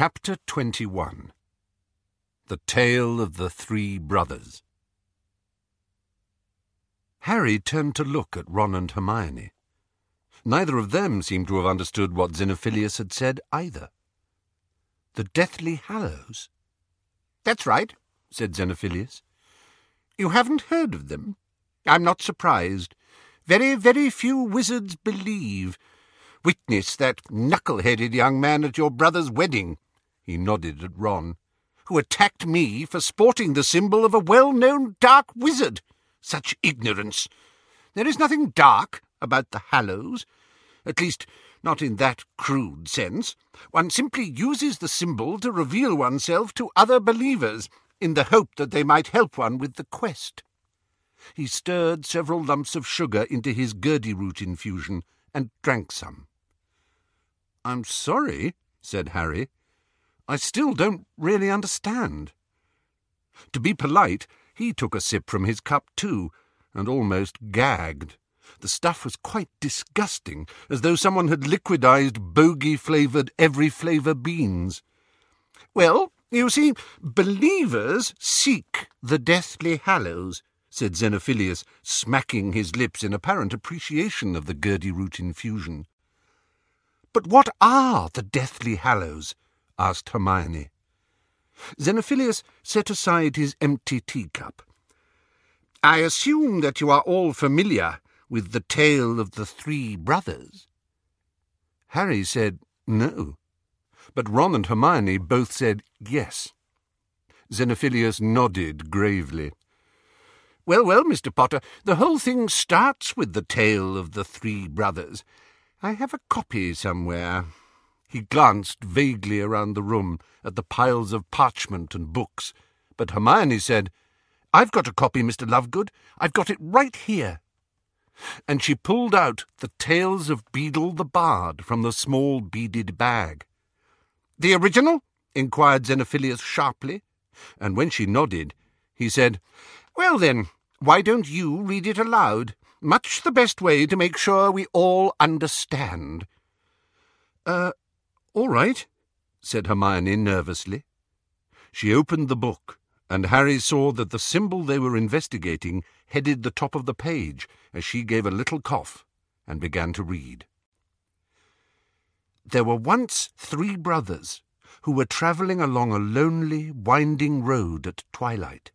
Chapter 21 The Tale of the Three Brothers Harry turned to look at Ron and Hermione. Neither of them seemed to have understood what Xenophilius had said either. The Deathly Hallows? That's right, said Xenophilius. You haven't heard of them? I'm not surprised. Very, very few wizards believe. Witness that knuckle-headed young man at your brother's wedding, he nodded at Ron, who attacked me for sporting the symbol of a well-known dark wizard. Such ignorance! There is nothing dark about the Hallows, at least not in that crude sense. One simply uses the symbol to reveal oneself to other believers, in the hope that they might help one with the quest. He stirred several lumps of sugar into his Gurdyroot infusion and drank some. I'm sorry, said Harry. I still don't really understand. To be polite, he took a sip from his cup too, and almost gagged. The stuff was quite disgusting, as though someone had liquidized bogey-flavoured every-flavour beans. Well, you see, believers seek the deathly hallows, said Xenophilius, smacking his lips in apparent appreciation of the Gurdyroot infusion. But what are the Deathly Hallows? Asked Hermione. Xenophilius set aside his empty teacup. I assume that you are all familiar with the tale of the three brothers. Harry said no, but Ron and Hermione both said yes. Xenophilius nodded gravely. Well, well, Mr. Potter, the whole thing starts with the tale of the three brothers. I have a copy somewhere. He glanced vaguely around the room at the piles of parchment and books, but Hermione said, I've got a copy, Mr. Lovegood. I've got it right here. And she pulled out the Tales of Beedle the Bard from the small beaded bag. The original? inquired Xenophilius sharply, and when she nodded, he said, Well then, why don't you read it aloud? Much the best way to make sure we all understand. Uh, all right, said Hermione nervously. She opened the book, and Harry saw that the symbol they were investigating headed the top of the page as she gave a little cough and began to read. There were once three brothers who were travelling along a lonely, winding road at twilight.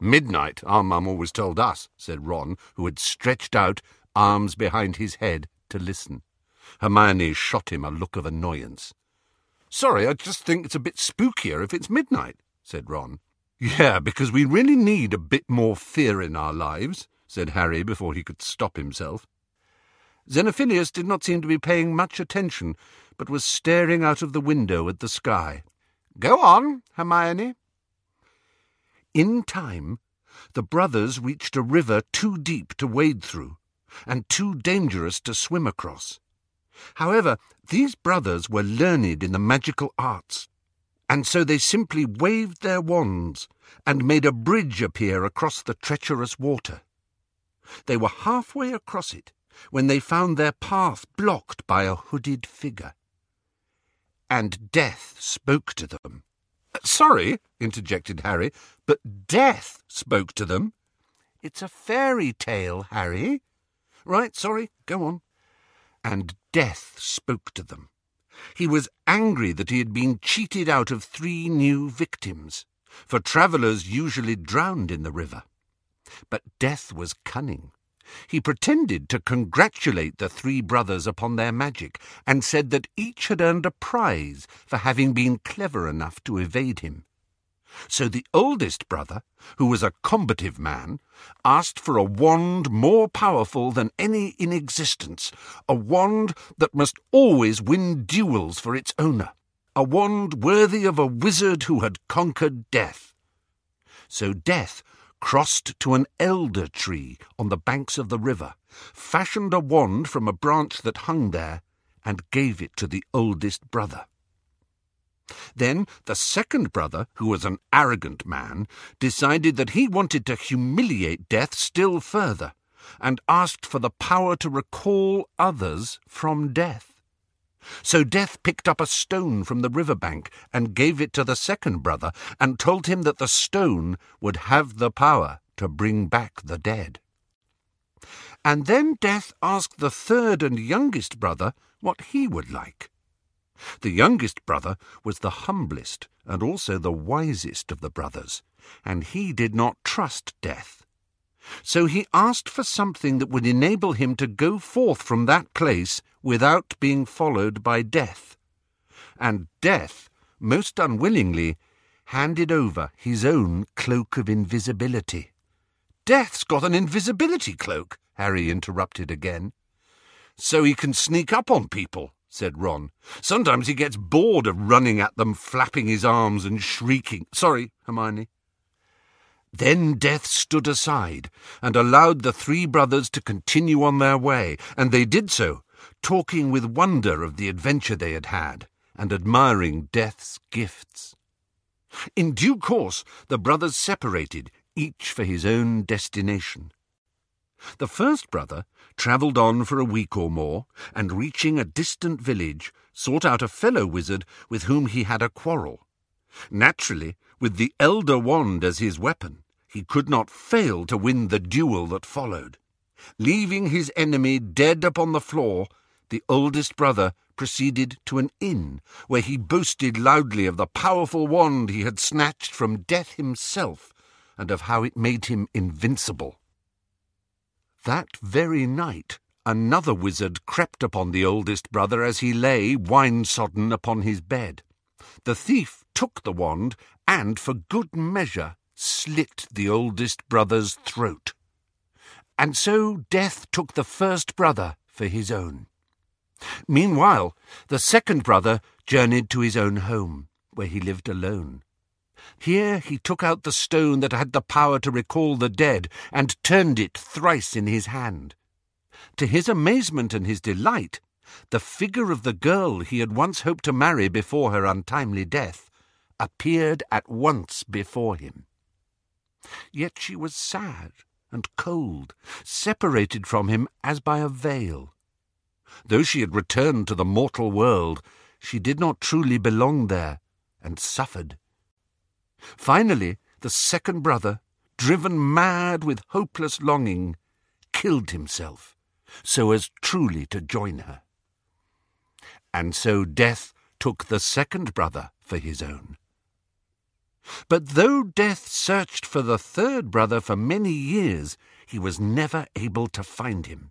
Midnight, our mum always told us, said Ron, who had stretched out, arms behind his head, to listen. Hermione shot him a look of annoyance. Sorry, I just think it's a bit spookier if it's midnight, said Ron. Yeah, because we really need a bit more fear in our lives, said Harry before he could stop himself. Xenophilius did not seem to be paying much attention, but was staring out of the window at the sky. Go on, Hermione, in time, the brothers reached a river too deep to wade through, and too dangerous to swim across. However, these brothers were learned in the magical arts, and so they simply waved their wands and made a bridge appear across the treacherous water. They were halfway across it when they found their path blocked by a hooded figure. And death spoke to them. Sorry, interjected Harry, but death spoke to them. It's a fairy tale, Harry. Right, sorry, go on. And death spoke to them. He was angry that he had been cheated out of three new victims, for travellers usually drowned in the river. But death was cunning. He pretended to congratulate the three brothers upon their magic, and said that each had earned a prize for having been clever enough to evade him. So the oldest brother, who was a combative man, asked for a wand more powerful than any in existence, a wand that must always win duels for its owner, a wand worthy of a wizard who had conquered death. So death crossed to an elder tree on the banks of the river, fashioned a wand from a branch that hung there, and gave it to the oldest brother. Then the second brother, who was an arrogant man, decided that he wanted to humiliate death still further, and asked for the power to recall others from death. So Death picked up a stone from the river bank and gave it to the second brother, and told him that the stone would have the power to bring back the dead. And then Death asked the third and youngest brother what he would like. The youngest brother was the humblest and also the wisest of the brothers, and he did not trust Death. So he asked for something that would enable him to go forth from that place without being followed by Death. And Death, most unwillingly, handed over his own cloak of invisibility. Death's got an invisibility cloak, Harry interrupted again. So he can sneak up on people, said Ron. Sometimes he gets bored of running at them, flapping his arms and shrieking. Sorry, Hermione. Then Death stood aside and allowed the three brothers to continue on their way, and they did so, talking with wonder of the adventure they had had, and admiring Death's gifts. In due course, the brothers separated, each for his own destination. The first brother travelled on for a week or more, and reaching a distant village, sought out a fellow wizard with whom he had a quarrel. Naturally, with the elder wand as his weapon, he could not fail to win the duel that followed. Leaving his enemy dead upon the floor, the oldest brother proceeded to an inn, where he boasted loudly of the powerful wand he had snatched from death himself, and of how it made him invincible. That very night, another wizard crept upon the oldest brother as he lay, wine-sodden, upon his bed. The thief took the wand, and, for good measure, slit the oldest brother's throat. And so Death took the first brother for his own. Meanwhile, the second brother journeyed to his own home, where he lived alone. Here he took out the stone that had the power to recall the dead, and turned it thrice in his hand. To his amazement and his delight, the figure of the girl he had once hoped to marry before her untimely death appeared at once before him. Yet she was sad and cold, separated from him as by a veil. Though she had returned to the mortal world, she did not truly belong there, and suffered. Finally, the second brother, driven mad with hopeless longing, killed himself, so as truly to join her. And so Death took the second brother for his own. But though Death searched for the third brother for many years, he was never able to find him.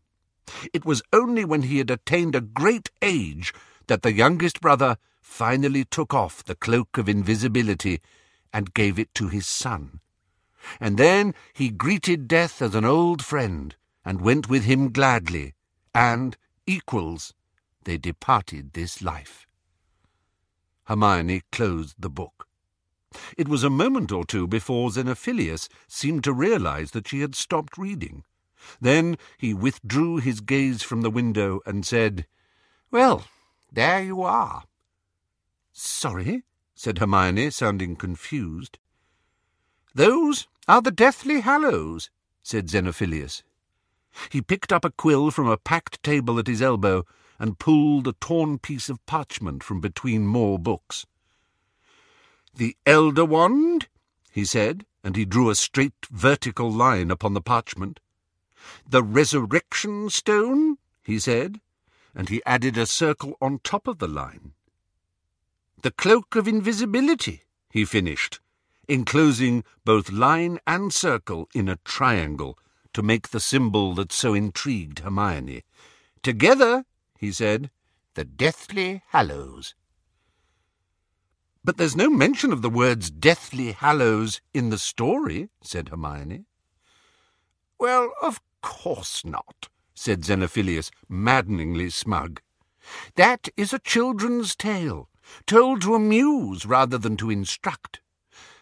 It was only when he had attained a great age that the youngest brother finally took off the cloak of invisibility and gave it to his son. And then he greeted Death as an old friend, and went with him gladly, and, equals, they departed this life. Hermione closed the book. It was a moment or two before Xenophilius seemed to realize that she had stopped reading. Then he withdrew his gaze from the window and said, Well, there you are. Sorry, said Hermione, sounding confused. Those are the Deathly Hallows, said Xenophilius. He picked up a quill from a packed table at his elbow and pulled a torn piece of parchment from between more books. The Elder Wand, he said, and he drew a straight vertical line upon the parchment. The Resurrection Stone, he said, and he added a circle on top of the line. The cloak of invisibility, he finished, enclosing both line and circle in a triangle to make the symbol that so intrigued Hermione. Together, he said, the Deathly Hallows. But there's no mention of the words Deathly Hallows in the story, said Hermione. Well, of course not, said Xenophilius, maddeningly smug. That is a children's tale, told to amuse rather than to instruct.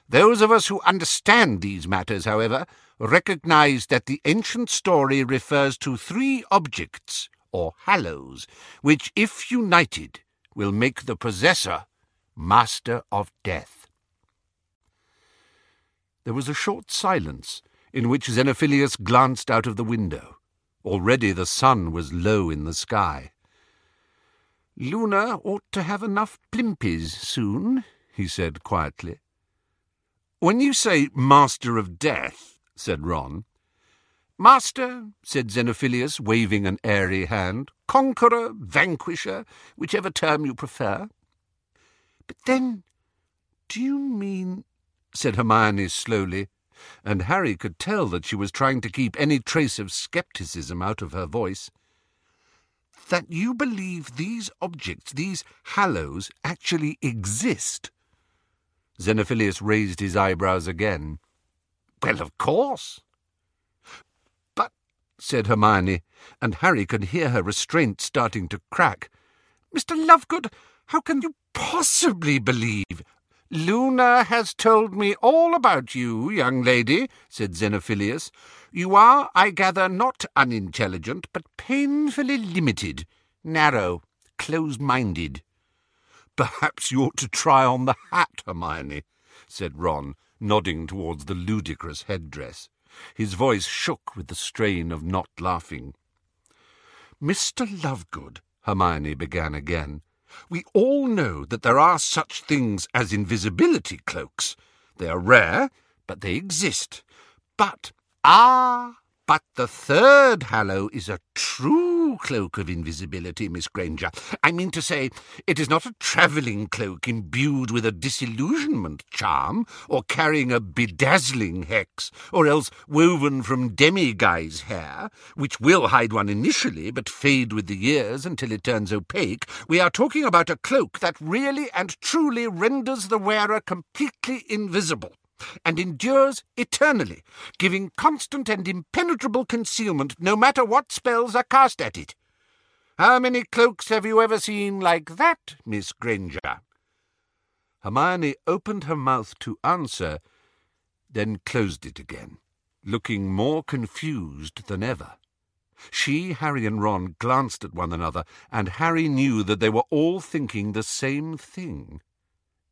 Those of us who understand these matters, however, recognize that the ancient story refers to three objects, or hallows, which, if united, will make the possessor master of death. There was a short silence, in which Xenophilius glanced out of the window. Already the sun was low in the sky. Luna ought to have enough plimpies soon, he said quietly. When you say Master of Death, said Ron. Master, said Xenophilius, waving an airy hand. Conqueror, vanquisher, whichever term you prefer. But then, do you mean, said Hermione slowly, and Harry could tell that she was trying to keep any trace of scepticism out of her voice, that you believe these objects, these hallows, actually exist? Xenophilius raised his eyebrows again. Well, of course. But, said Hermione, and Harry could hear her restraint starting to crack, Mr. Lovegood, how can you possibly believe? Luna has told me all about you, young lady, said Xenophilius. You are, I gather, not unintelligent, but painfully limited, narrow, close-minded. Perhaps you ought to try on the hat, Hermione, said Ron, nodding towards the ludicrous headdress. His voice shook with the strain of not laughing. Mr. Lovegood, Hermione began again, we all know that there are such things as invisibility cloaks. They are rare, but they exist. But, ah, but the third hallow is a true cloak of invisibility, Miss Granger. I mean to say, it is not a travelling cloak imbued with a disillusionment charm, or carrying a bedazzling hex, or else woven from demi-guise hair, which will hide one initially, but fade with the years until it turns opaque. We are talking about a cloak that really and truly renders the wearer completely invisible and endures eternally, giving constant and impenetrable concealment no matter what spells are cast at it. How many cloaks have you ever seen like that, Miss Granger? Hermione opened her mouth to answer, then closed it again, looking more confused than ever. She, Harry, and Ron glanced at one another, and Harry knew that they were all thinking the same thing.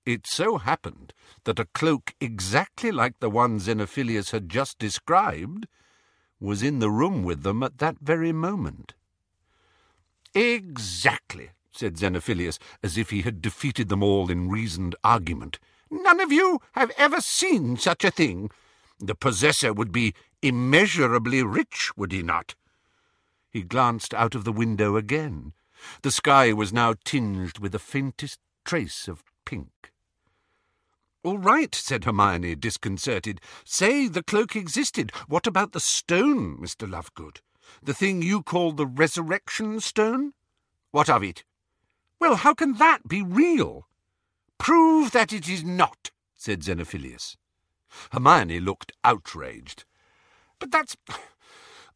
It so happened that a cloak exactly like the one Xenophilius had just described was in the room with them at that very moment. Exactly, said Xenophilius, as if he had defeated them all in reasoned argument. None of you have ever seen such a thing. The possessor would be immeasurably rich, would he not? He glanced out of the window again. The sky was now tinged with the faintest trace of pink. All right, said Hermione, disconcerted. Say the cloak existed. What about the stone, Mr. Lovegood? The thing you call the resurrection stone? What of it? Well, how can that be real? Prove that it is not, said Xenophilius. Hermione looked outraged. But that's...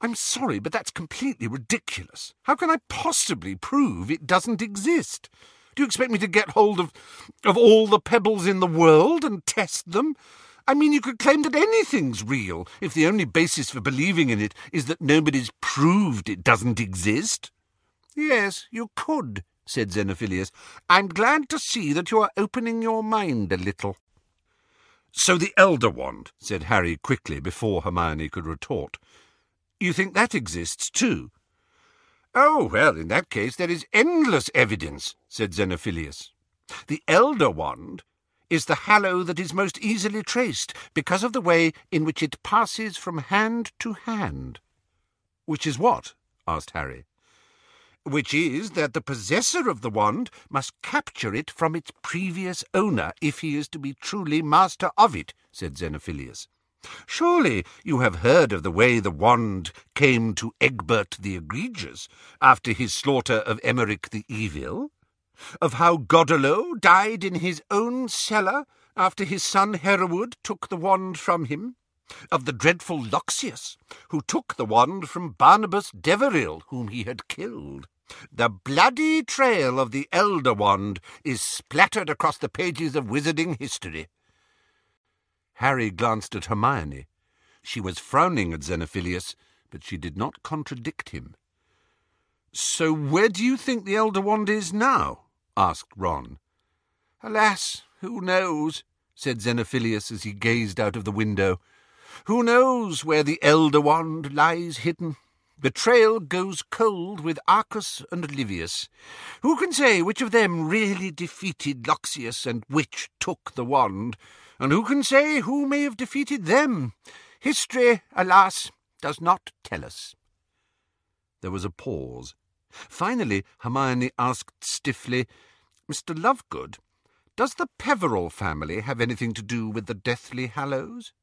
I'm sorry, but that's completely ridiculous. How can I possibly prove it doesn't exist? Do you expect me to get hold of, of all the pebbles in the world and test them? I mean, you could claim that anything's real if the only basis for believing in it is that nobody's proved it doesn't exist. Yes, you could, said Xenophilius. I'm glad to see that you are opening your mind a little. So the Elder Wand, said Harry quickly before Hermione could retort. You think that exists too? Oh, well, in that case there is endless evidence, said Xenophilius. The Elder Wand is the hallow that is most easily traced, because of the way in which it passes from hand to hand. Which is what? asked Harry. Which is that the possessor of the wand must capture it from its previous owner if he is to be truly master of it, said Xenophilius. Surely you have heard of the way the wand came to Egbert the Egregious after his slaughter of Emeric the Evil? Of how Godelot died in his own cellar after his son Hereward took the wand from him? Of the dreadful Loxias, who took the wand from Barnabas Deverill, whom he had killed? The bloody trail of the Elder Wand is splattered across the pages of wizarding history. Harry glanced at Hermione. She was frowning at Xenophilius, but she did not contradict him. So where do you think the Elder Wand is now? asked Ron. Alas, who knows? said Xenophilius as he gazed out of the window. Who knows where the Elder Wand lies hidden? Betrayal goes cold with Arcus and Livius. Who can say which of them really defeated Loxias and which took the wand? And who can say who may have defeated them? History, alas, does not tell us. There was a pause. Finally, Hermione asked stiffly, Mr. Lovegood, does the Peverell family have anything to do with the Deathly Hallows?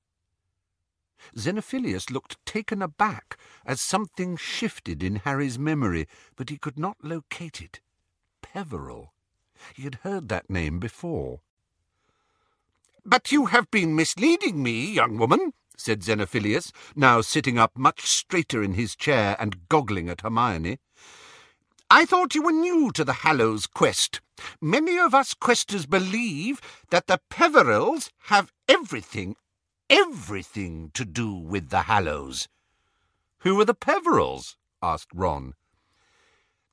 Xenophilius looked taken aback as something shifted in Harry's memory, but he could not locate it. Peverell. He had heard that name before. But you have been misleading me, young woman, said Xenophilius, now sitting up much straighter in his chair and goggling at Hermione. I thought you were new to the Hallows quest. Many of us questers believe that the Peverells have everything, everything to do with the Hallows. Who are the Peverells? asked Ron.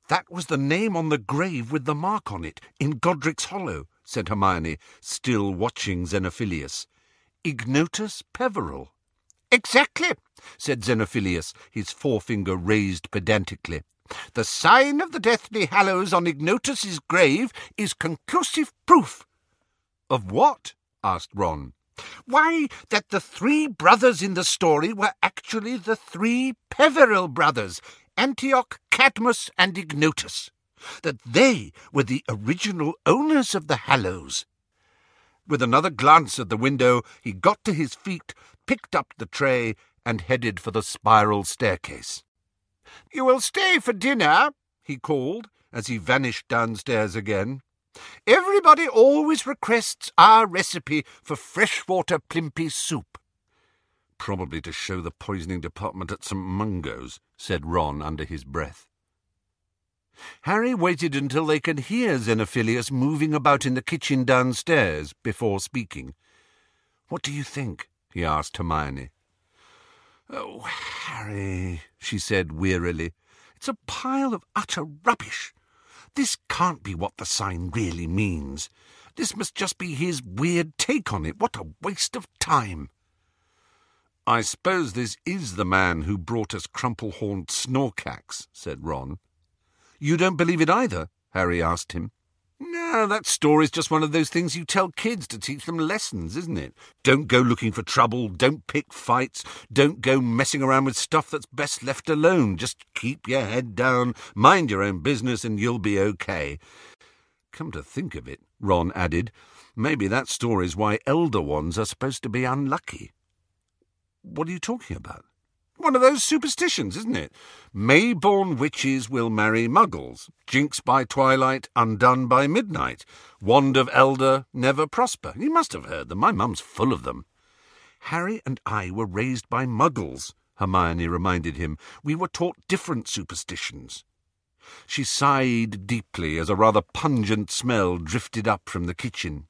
That was the name on the grave with the mark on it, in Godric's Hollow, said Hermione, still watching Xenophilius. Ignotus Peverell. Exactly, said Xenophilius, his forefinger raised pedantically. The sign of the Deathly Hallows on Ignotus's grave is conclusive proof. Of what? asked Ron. Why, that the three brothers in the story were actually the three Peverell brothers, Antioch, Cadmus, and Ignotus. That they were the original owners of the Hallows. With another glance at the window, he got to his feet, picked up the tray, and headed for the spiral staircase. You will stay for dinner, he called, as he vanished downstairs again. Everybody always requests our recipe for freshwater plimpy soup. Probably to show the poisoning department at St. Mungo's, said Ron under his breath. Harry waited until they could hear Xenophilius moving about in the kitchen downstairs before speaking. What do you think? he asked Hermione. Oh, Harry, she said wearily, it's a pile of utter rubbish. This can't be what the sign really means. This must just be his weird take on it. What a waste of time. I suppose this is the man who brought us crumple-horned snorkacks, said Ron. You don't believe it either? Harry asked him. No, that story's just one of those things you tell kids to teach them lessons, isn't it? Don't go looking for trouble, don't pick fights, don't go messing around with stuff that's best left alone. Just keep your head down, mind your own business, and you'll be okay. Come to think of it, Ron added, maybe that story's why elder ones are supposed to be unlucky. What are you talking about? One of those superstitions, isn't it? May-born witches will marry muggles. Jinx by twilight, undone by midnight. Wand of elder, never prosper. You must have heard them. My mum's full of them. Harry and I were raised by muggles, Hermione reminded him. We were taught different superstitions. She sighed deeply as a rather pungent smell drifted up from the kitchen.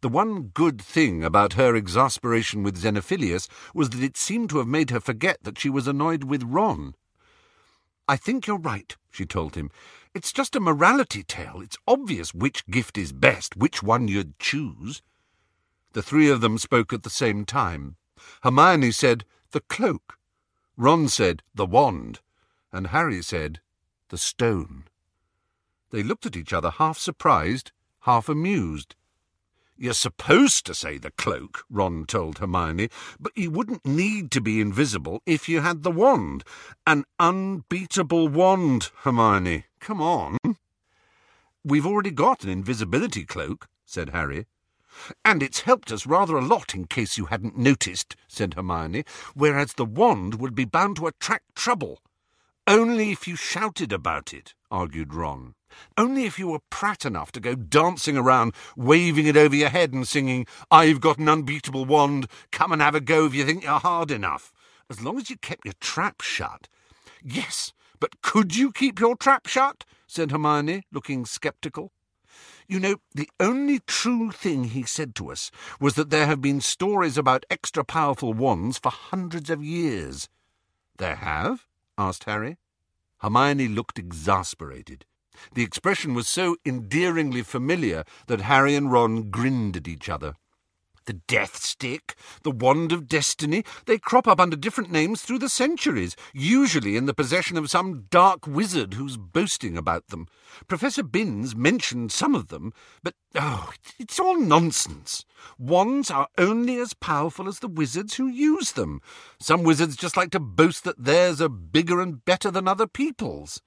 The one good thing about her exasperation with Xenophilius was that it seemed to have made her forget that she was annoyed with Ron. I think you're right, she told him. It's just a morality tale. It's obvious which gift is best, which one you'd choose. The three of them spoke at the same time. Hermione said, the cloak. Ron said, the wand. And Harry said, the stone. They looked at each other half surprised, half amused. You're supposed to say the cloak, Ron told Hermione, but you wouldn't need to be invisible if you had the wand. An unbeatable wand, Hermione. Come on. We've already got an invisibility cloak, said Harry. And it's helped us rather a lot, in case you hadn't noticed, said Hermione, whereas the wand would be bound to attract trouble. Only if you shouted about it, argued Ron. Only if you were prat enough to go dancing around, waving it over your head and singing, I've got an unbeatable wand, come and have a go if you think you're hard enough. As long as you kept your trap shut. Yes, but could you keep your trap shut? said Hermione, looking sceptical. You know, the only true thing he said to us was that there have been stories about extra powerful wands for hundreds of years. There have? Asked Harry. Hermione looked exasperated. The expression was so endearingly familiar that Harry and Ron grinned at each other. The Death Stick, the Wand of Destiny, they crop up under different names through the centuries, usually in the possession of some dark wizard who's boasting about them. Professor Binns mentioned some of them, but oh, it's all nonsense. Wands are only as powerful as the wizards who use them. Some wizards just like to boast that theirs are bigger and better than other people's.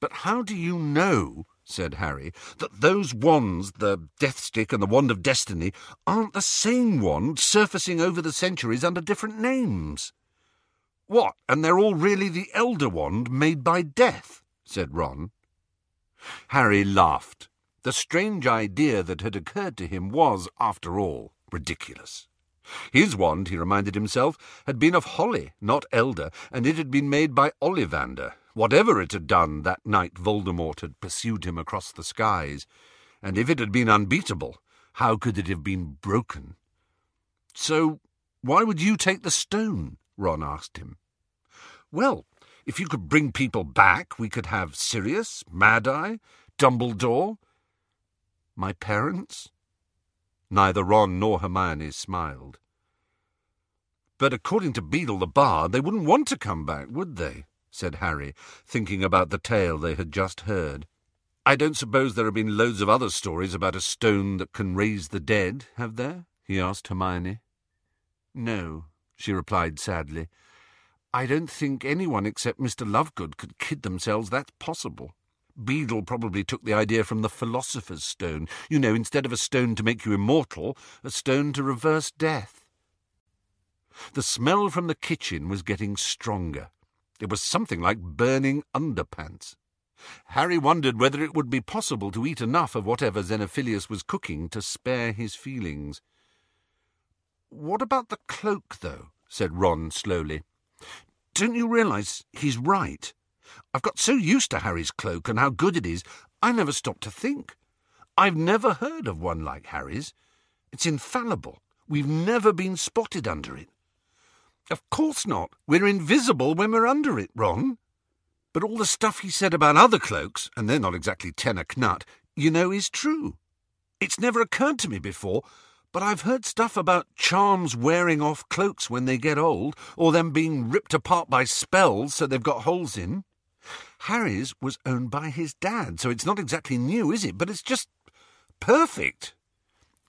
But how do you know said Harry, that those wands, the Death Stick and the Wand of Destiny, aren't the same wand surfacing over the centuries under different names. What, and they're all really the Elder Wand made by Death? said Ron. Harry laughed. The strange idea that had occurred to him was, after all, ridiculous. His wand, he reminded himself, had been of holly, not elder, and it had been made by Ollivander, whatever it had done that night Voldemort had pursued him across the skies, and if it had been unbeatable, how could it have been broken? So, why would you take the stone? Ron asked him. Well, if you could bring people back, we could have Sirius, Mad-Eye, Dumbledore. My parents? Neither Ron nor Hermione smiled. But according to Beedle the Bard, they wouldn't want to come back, would they? Said Harry, thinking about the tale they had just heard. I don't suppose there have been loads of other stories about a stone that can raise the dead, have there? he asked Hermione. No, she replied sadly. I don't think anyone except Mr. Lovegood could kid themselves that's possible. Beedle probably took the idea from the Philosopher's Stone. You know, instead of a stone to make you immortal, a stone to reverse death. The smell from the kitchen was getting stronger. It was something like burning underpants. Harry wondered whether it would be possible to eat enough of whatever Xenophilius was cooking to spare his feelings. What about the cloak, though? said Ron slowly. Don't you realize he's right? I've got so used to Harry's cloak and how good it is, I never stop to think. I've never heard of one like Harry's. It's infallible. We've never been spotted under it. Of course not. We're invisible when we're under it, Ron. But all the stuff he said about other cloaks, and they're not exactly ten a knut, you know, is true. It's never occurred to me before, but I've heard stuff about charms wearing off cloaks when they get old, or them being ripped apart by spells so they've got holes in. Harry's was owned by his dad, so it's not exactly new, is it? But it's just perfect.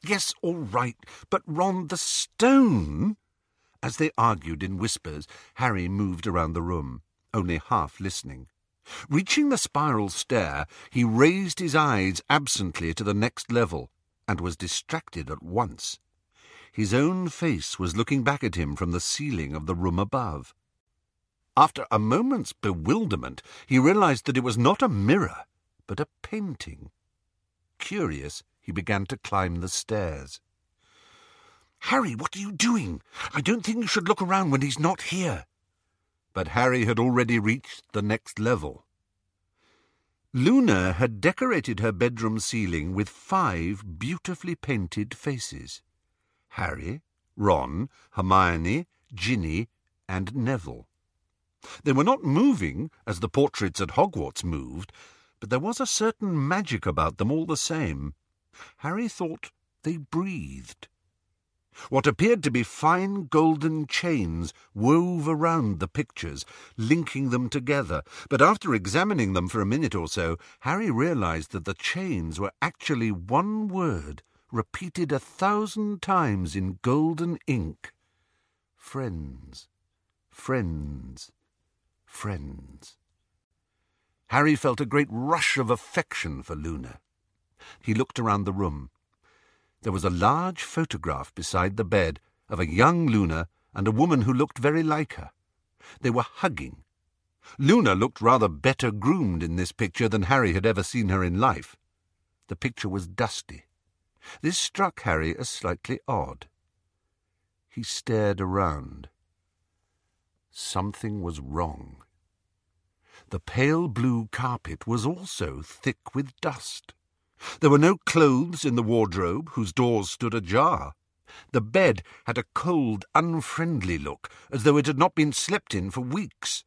Yes, all right, but Ron, the stone. As they argued in whispers, Harry moved around the room, only half listening. Reaching the spiral stair, he raised his eyes absently to the next level, and was distracted at once. His own face was looking back at him from the ceiling of the room above. After a moment's bewilderment, he realized that it was not a mirror, but a painting. Curious, he began to climb the stairs. Harry, what are you doing? I don't think you should look around when he's not here. But Harry had already reached the next level. Luna had decorated her bedroom ceiling with five beautifully painted faces. Harry, Ron, Hermione, Ginny, and Neville. They were not moving, as the portraits at Hogwarts moved, but there was a certain magic about them all the same. Harry thought they breathed. What appeared to be fine golden chains wove around the pictures, linking them together, but after examining them for a minute or so, Harry realized that the chains were actually one word, repeated a thousand times in golden ink. Friends, friends, friends. Harry felt a great rush of affection for Luna. He looked around the room. There was a large photograph beside the bed of a young Luna and a woman who looked very like her. They were hugging. Luna looked rather better groomed in this picture than Harry had ever seen her in life. The picture was dusty. This struck Harry as slightly odd. He stared around. Something was wrong. The pale blue carpet was also thick with dust. There were no clothes in the wardrobe, whose doors stood ajar. The bed had a cold, unfriendly look, as though it had not been slept in for weeks.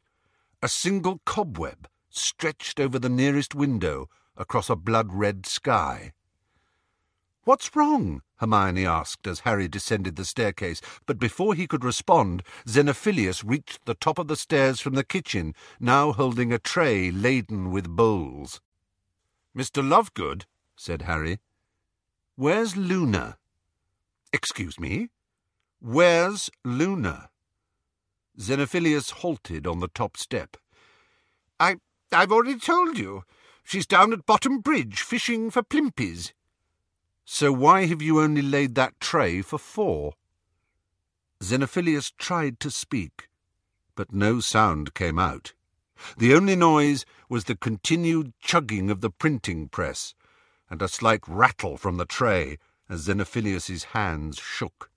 A single cobweb stretched over the nearest window across a blood red sky. What's wrong? Hermione asked as Harry descended the staircase, but before he could respond, Xenophilius reached the top of the stairs from the kitchen, now holding a tray laden with bowls. Mr. Lovegood, said Harry, where's Luna? Excuse me? Where's Luna? Xenophilius halted on the top step. I, I've already told you. She's down at Bottom Bridge fishing for plimpies. So why have you only laid that tray for four? Xenophilius tried to speak, but no sound came out. The only noise was the continued chugging of the printing press, and a slight rattle from the tray as Xenophilius's hands shook.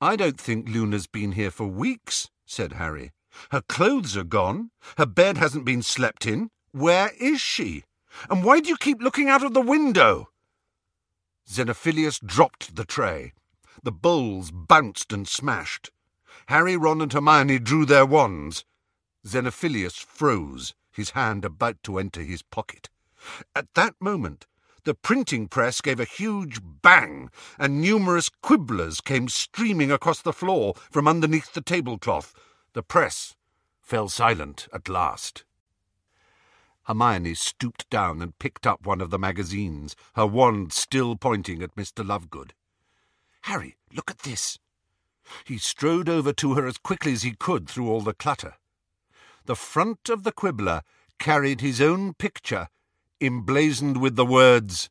I don't think Luna's been here for weeks, said Harry. Her clothes are gone. Her bed hasn't been slept in. Where is she? And why do you keep looking out of the window? Xenophilius dropped the tray. The bowls bounced and smashed. Harry, Ron, and Hermione drew their wands. Xenophilius froze, his hand about to enter his pocket. At that moment, the printing press gave a huge bang, and numerous quibblers came streaming across the floor from underneath the tablecloth. The press fell silent at last. Hermione stooped down and picked up one of the magazines, her wand still pointing at Mr. Lovegood. Harry, look at this. He strode over to her as quickly as he could through all the clutter. The front of the quibbler carried his own picture, emblazoned with the words,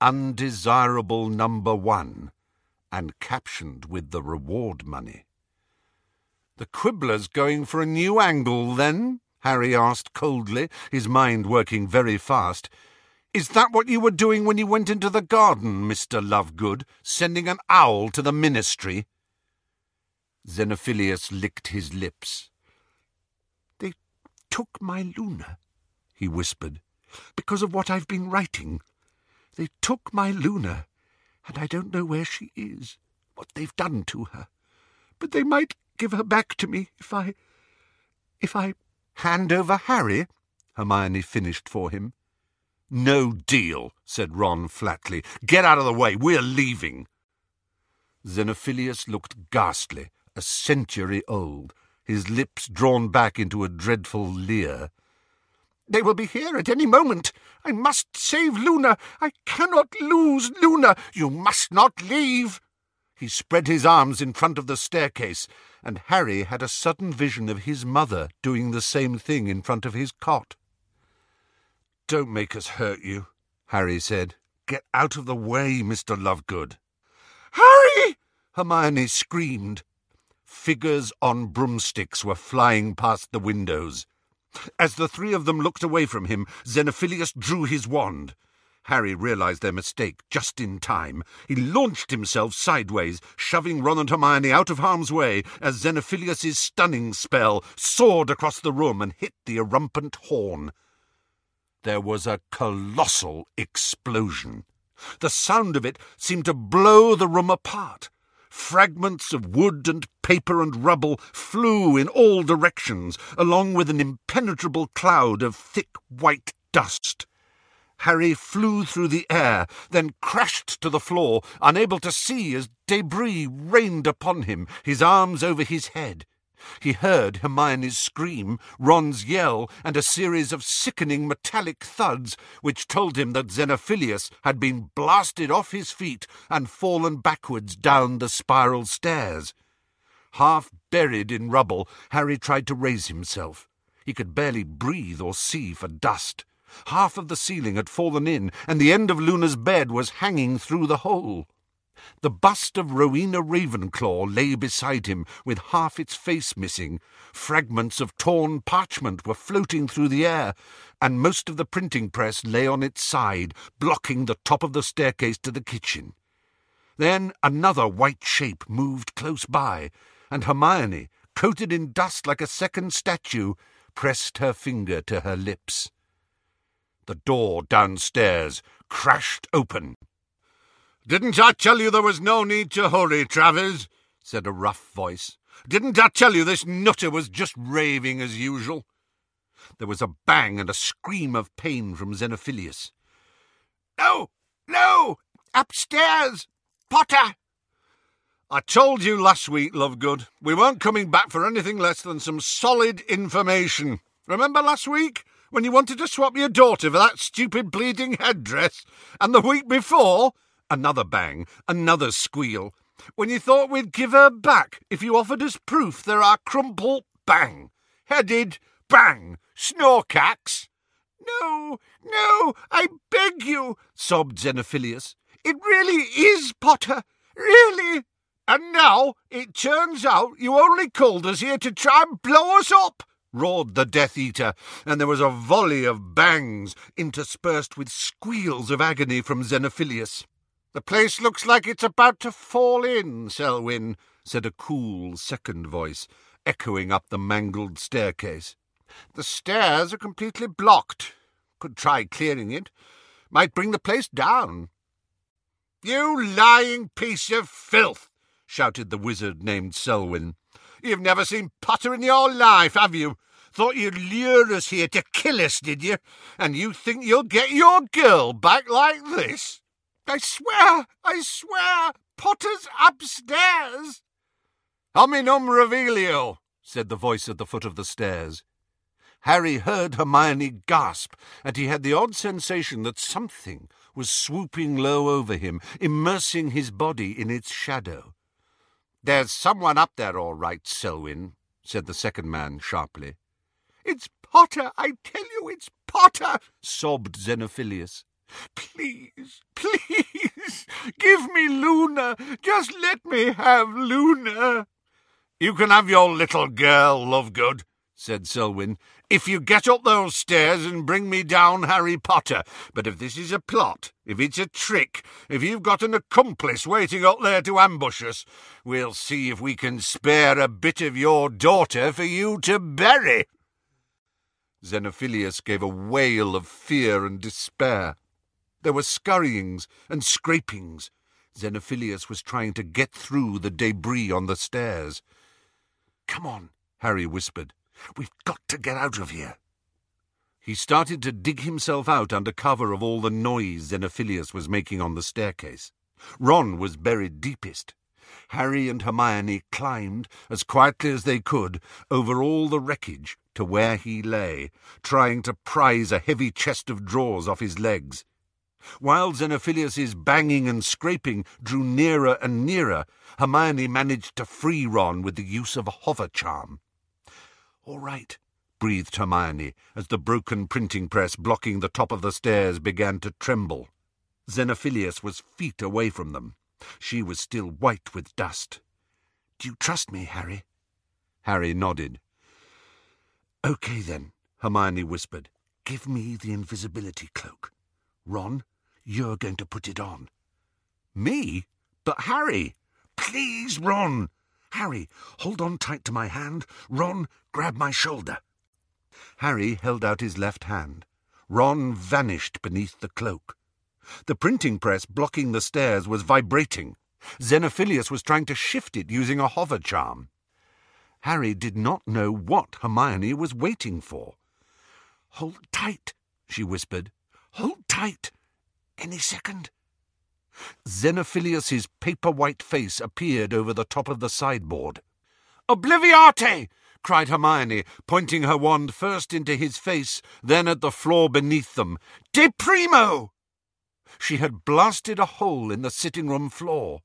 Undesirable Number One, and captioned with the reward money. The quibbler's going for a new angle, then? Harry asked coldly, his mind working very fast. Is that what you were doing when you went into the garden, Mr. Lovegood, sending an owl to the ministry? Xenophilius licked his lips. They took my Luna, he whispered, because of what I've been writing. They took my Luna, and I don't know where she is, what they've done to her. But they might give her back to me if I... if I... Hand over Harry? Hermione finished for him. No deal, said Ron flatly. Get out of the way, we're leaving. Xenophilius looked ghastly, a century old, his lips drawn back into a dreadful leer. They will be here at any moment. I must save Luna. I cannot lose Luna. You must not leave. He spread his arms in front of the staircase, and Harry had a sudden vision of his mother doing the same thing in front of his cot. Don't make us hurt you, Harry said. Get out of the way, Mr. Lovegood. Harry! Hermione screamed. Figures on broomsticks were flying past the windows. As the three of them looked away from him, Xenophilius drew his wand. Harry realized their mistake just in time. He launched himself sideways, shoving Ron and Hermione out of harm's way as Xenophilius's stunning spell soared across the room and hit the erumpent horn. There was a colossal explosion. The sound of it seemed to blow the room apart. Fragments of wood and paper and rubble flew in all directions, along with an impenetrable cloud of thick white dust. Harry flew through the air, then crashed to the floor, unable to see as debris rained upon him, his arms over his head. He heard Hermione's scream, Ron's yell, and a series of sickening metallic thuds which told him that Xenophilius had been blasted off his feet and fallen backwards down the spiral stairs. Half buried in rubble, Harry tried to raise himself. He could barely breathe or see for dust. Half of the ceiling had fallen in, and the end of Luna's bed was hanging through the hole. The bust of Rowena Ravenclaw lay beside him, with half its face missing. Fragments of torn parchment were floating through the air, and most of the printing press lay on its side, blocking the top of the staircase to the kitchen. Then another white shape moved close by, and Hermione, coated in dust like a second statue, pressed her finger to her lips. The door downstairs crashed open. Didn't I tell you there was no need to hurry, Travers? said a rough voice. Didn't I tell you this nutter was just raving as usual? There was a bang and a scream of pain from Xenophilius. No, no, Upstairs! Potter! I told you last week, Lovegood, we weren't coming back for anything less than some solid information. Remember last week? When you wanted to swap your daughter for that stupid bleeding headdress? And the week before? Another bang, another squeal. When you thought we'd give her back if you offered us proof there are crumple, bang. Headed, bang. Snorkacks. No, no, I beg you, sobbed Xenophilius. It really is Potter. Really. And now it turns out you only called us here to try and blow us up, roared the Death Eater, and there was a volley of bangs interspersed with squeals of agony from Xenophilius. The place looks like it's about to fall in, Selwyn, said a cool second voice, echoing up the mangled staircase. The stairs are completely blocked. Could try clearing it. Might bring the place down. You lying piece of filth! shouted the wizard named Selwyn. You've never seen Potter in your life, have you? Thought you'd lure us here to kill us, did you? And you think you'll get your girl back like this? I swear, I swear, Potter's upstairs. Hominum revelio, said the voice at the foot of the stairs. Harry heard Hermione gasp, and he had the odd sensation that something was swooping low over him, immersing his body in its shadow. There's someone up there, all right, Selwyn, said the second man sharply. It's Potter, I tell you, it's Potter, sobbed Xenophilius. Please, please, give me Luna. Just let me have Luna. You can have your little girl, Lovegood, said Selwyn, if you get up those stairs and bring me down Harry Potter. But if this is a plot, if it's a trick, if you've got an accomplice waiting up there to ambush us, we'll see if we can spare a bit of your daughter for you to bury. Xenophilius gave a wail of fear and despair. There were scurryings and scrapings. Xenophilius was trying to get through the debris on the stairs. Come on, Harry whispered. We've got to get out of here. He started to dig himself out under cover of all the noise Xenophilius was making on the staircase. Ron was buried deepest. Harry and Hermione climbed, as quietly as they could, over all the wreckage to where he lay, trying to prise a heavy chest of drawers off his legs. While Xenophilius's banging and scraping drew nearer and nearer, Hermione managed to free Ron with the use of a hover charm. All right, breathed Hermione, as the broken printing press blocking the top of the stairs began to tremble. Xenophilius was feet away from them. She was still white with dust. Do you trust me, Harry? Harry nodded. Okay, then, Hermione whispered. Give me the invisibility cloak. Ron, you're going to put it on. Me? But Harry! Please, Ron! Harry, hold on tight to my hand. Ron, grab my shoulder. Harry held out his left hand. Ron vanished beneath the cloak. The printing press blocking the stairs was vibrating. Xenophilius was trying to shift it using a hover charm. Harry did not know what Hermione was waiting for. Hold tight, she whispered. Hold tight. Any second. Xenophilius's paper-white face appeared over the top of the sideboard. Obliviate! cried Hermione, pointing her wand first into his face, then at the floor beneath them. Deprimo! She had blasted a hole in the sitting-room floor.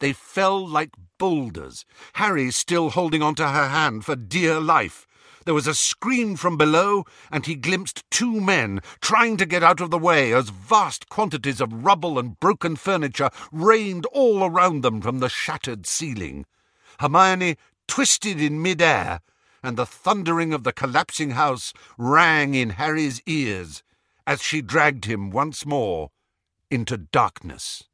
They fell like boulders, Harry still holding on to her hand for dear life. There was a scream from below, and he glimpsed two men trying to get out of the way as vast quantities of rubble and broken furniture rained all around them from the shattered ceiling. Hermione twisted in mid-air, and the thundering of the collapsing house rang in Harry's ears as she dragged him once more into darkness.